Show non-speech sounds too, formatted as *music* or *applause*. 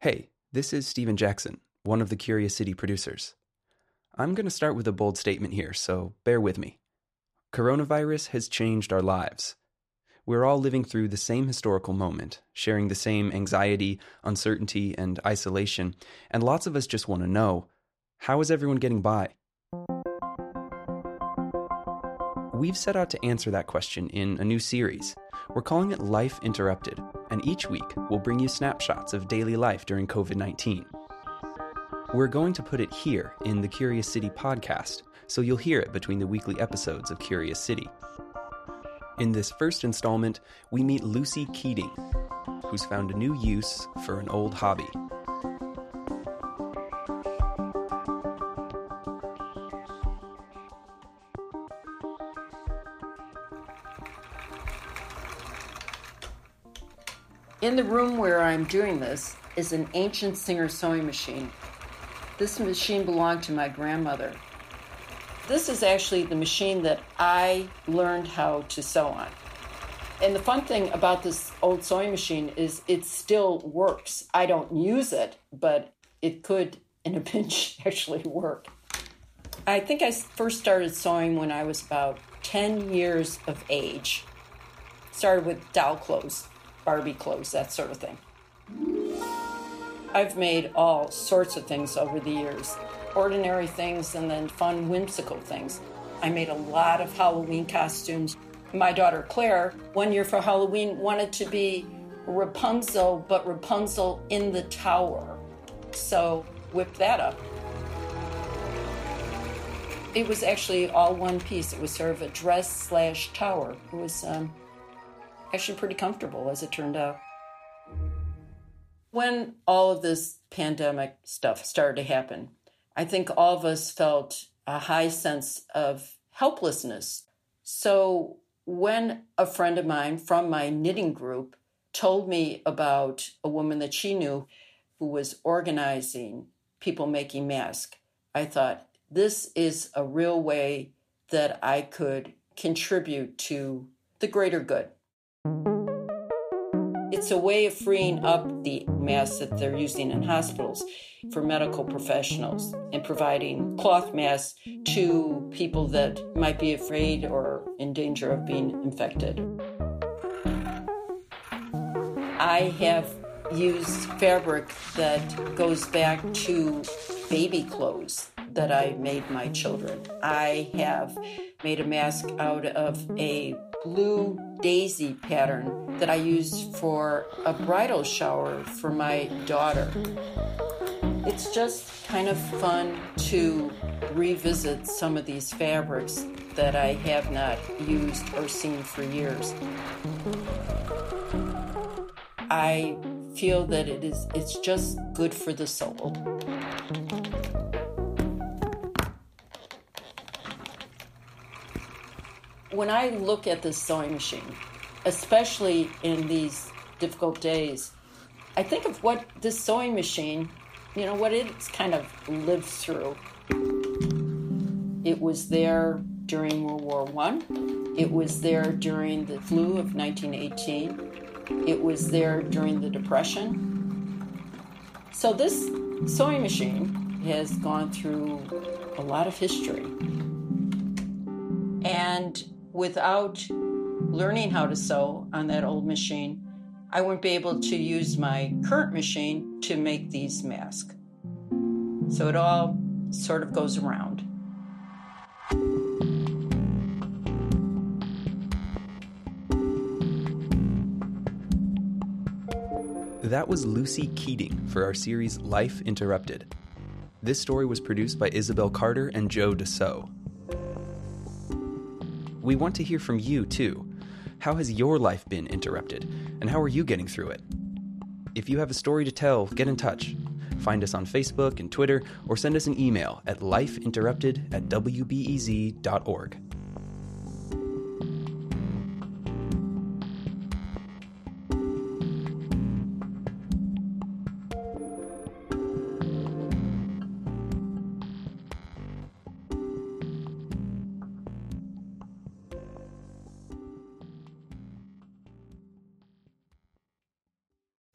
Hey, this is Stephen Jackson, one of the Curious City producers. I'm going to start with a bold statement here, so bear with me. Coronavirus has changed our lives. We're all living through the same historical moment, sharing the same anxiety, uncertainty, and isolation, and lots of us just want to know how is everyone getting by? We've set out to answer that question in a new series. We're calling it Life Interrupted, and each week we'll bring you snapshots of daily life during COVID 19. We're going to put it here in the Curious City podcast, so you'll hear it between the weekly episodes of Curious City. In this first installment, we meet Lucy Keating, who's found a new use for an old hobby. In the room where I'm doing this is an ancient Singer sewing machine. This machine belonged to my grandmother. This is actually the machine that I learned how to sew on. And the fun thing about this old sewing machine is it still works. I don't use it, but it could, in a *laughs* pinch, actually work. I think I first started sewing when I was about 10 years of age. Started with doll clothes. Barbie clothes, that sort of thing. I've made all sorts of things over the years ordinary things and then fun, whimsical things. I made a lot of Halloween costumes. My daughter Claire, one year for Halloween, wanted to be Rapunzel, but Rapunzel in the tower. So whipped that up. It was actually all one piece. It was sort of a dress slash tower. It was um, actually pretty comfortable as it turned out. When all of this pandemic stuff started to happen, I think all of us felt a high sense of helplessness. So when a friend of mine from my knitting group told me about a woman that she knew who was organizing people making masks, I thought, this is a real way that I could contribute to the greater good. It's a way of freeing up the masks that they're using in hospitals for medical professionals and providing cloth masks to people that might be afraid or in danger of being infected. I have used fabric that goes back to baby clothes that I made my children. I have made a mask out of a blue daisy pattern that I used for a bridal shower for my daughter. It's just kind of fun to revisit some of these fabrics that I have not used or seen for years. I feel that it is it's just good for the soul. When I look at this sewing machine, especially in these difficult days, I think of what this sewing machine, you know, what it's kind of lived through. It was there during World War One. It was there during the flu of 1918. It was there during the Depression. So this sewing machine has gone through a lot of history. And without learning how to sew on that old machine, I wouldn't be able to use my current machine to make these masks. So it all sort of goes around. That was Lucy Keating for our series Life Interrupted. This story was produced by Isabel Carter and Joe DeCeault. We want to hear from you, too. How has your life been interrupted, and how are you getting through it? If you have a story to tell, get in touch. Find us on Facebook and Twitter, or send us an email at lifeinterrupted at wbez.org.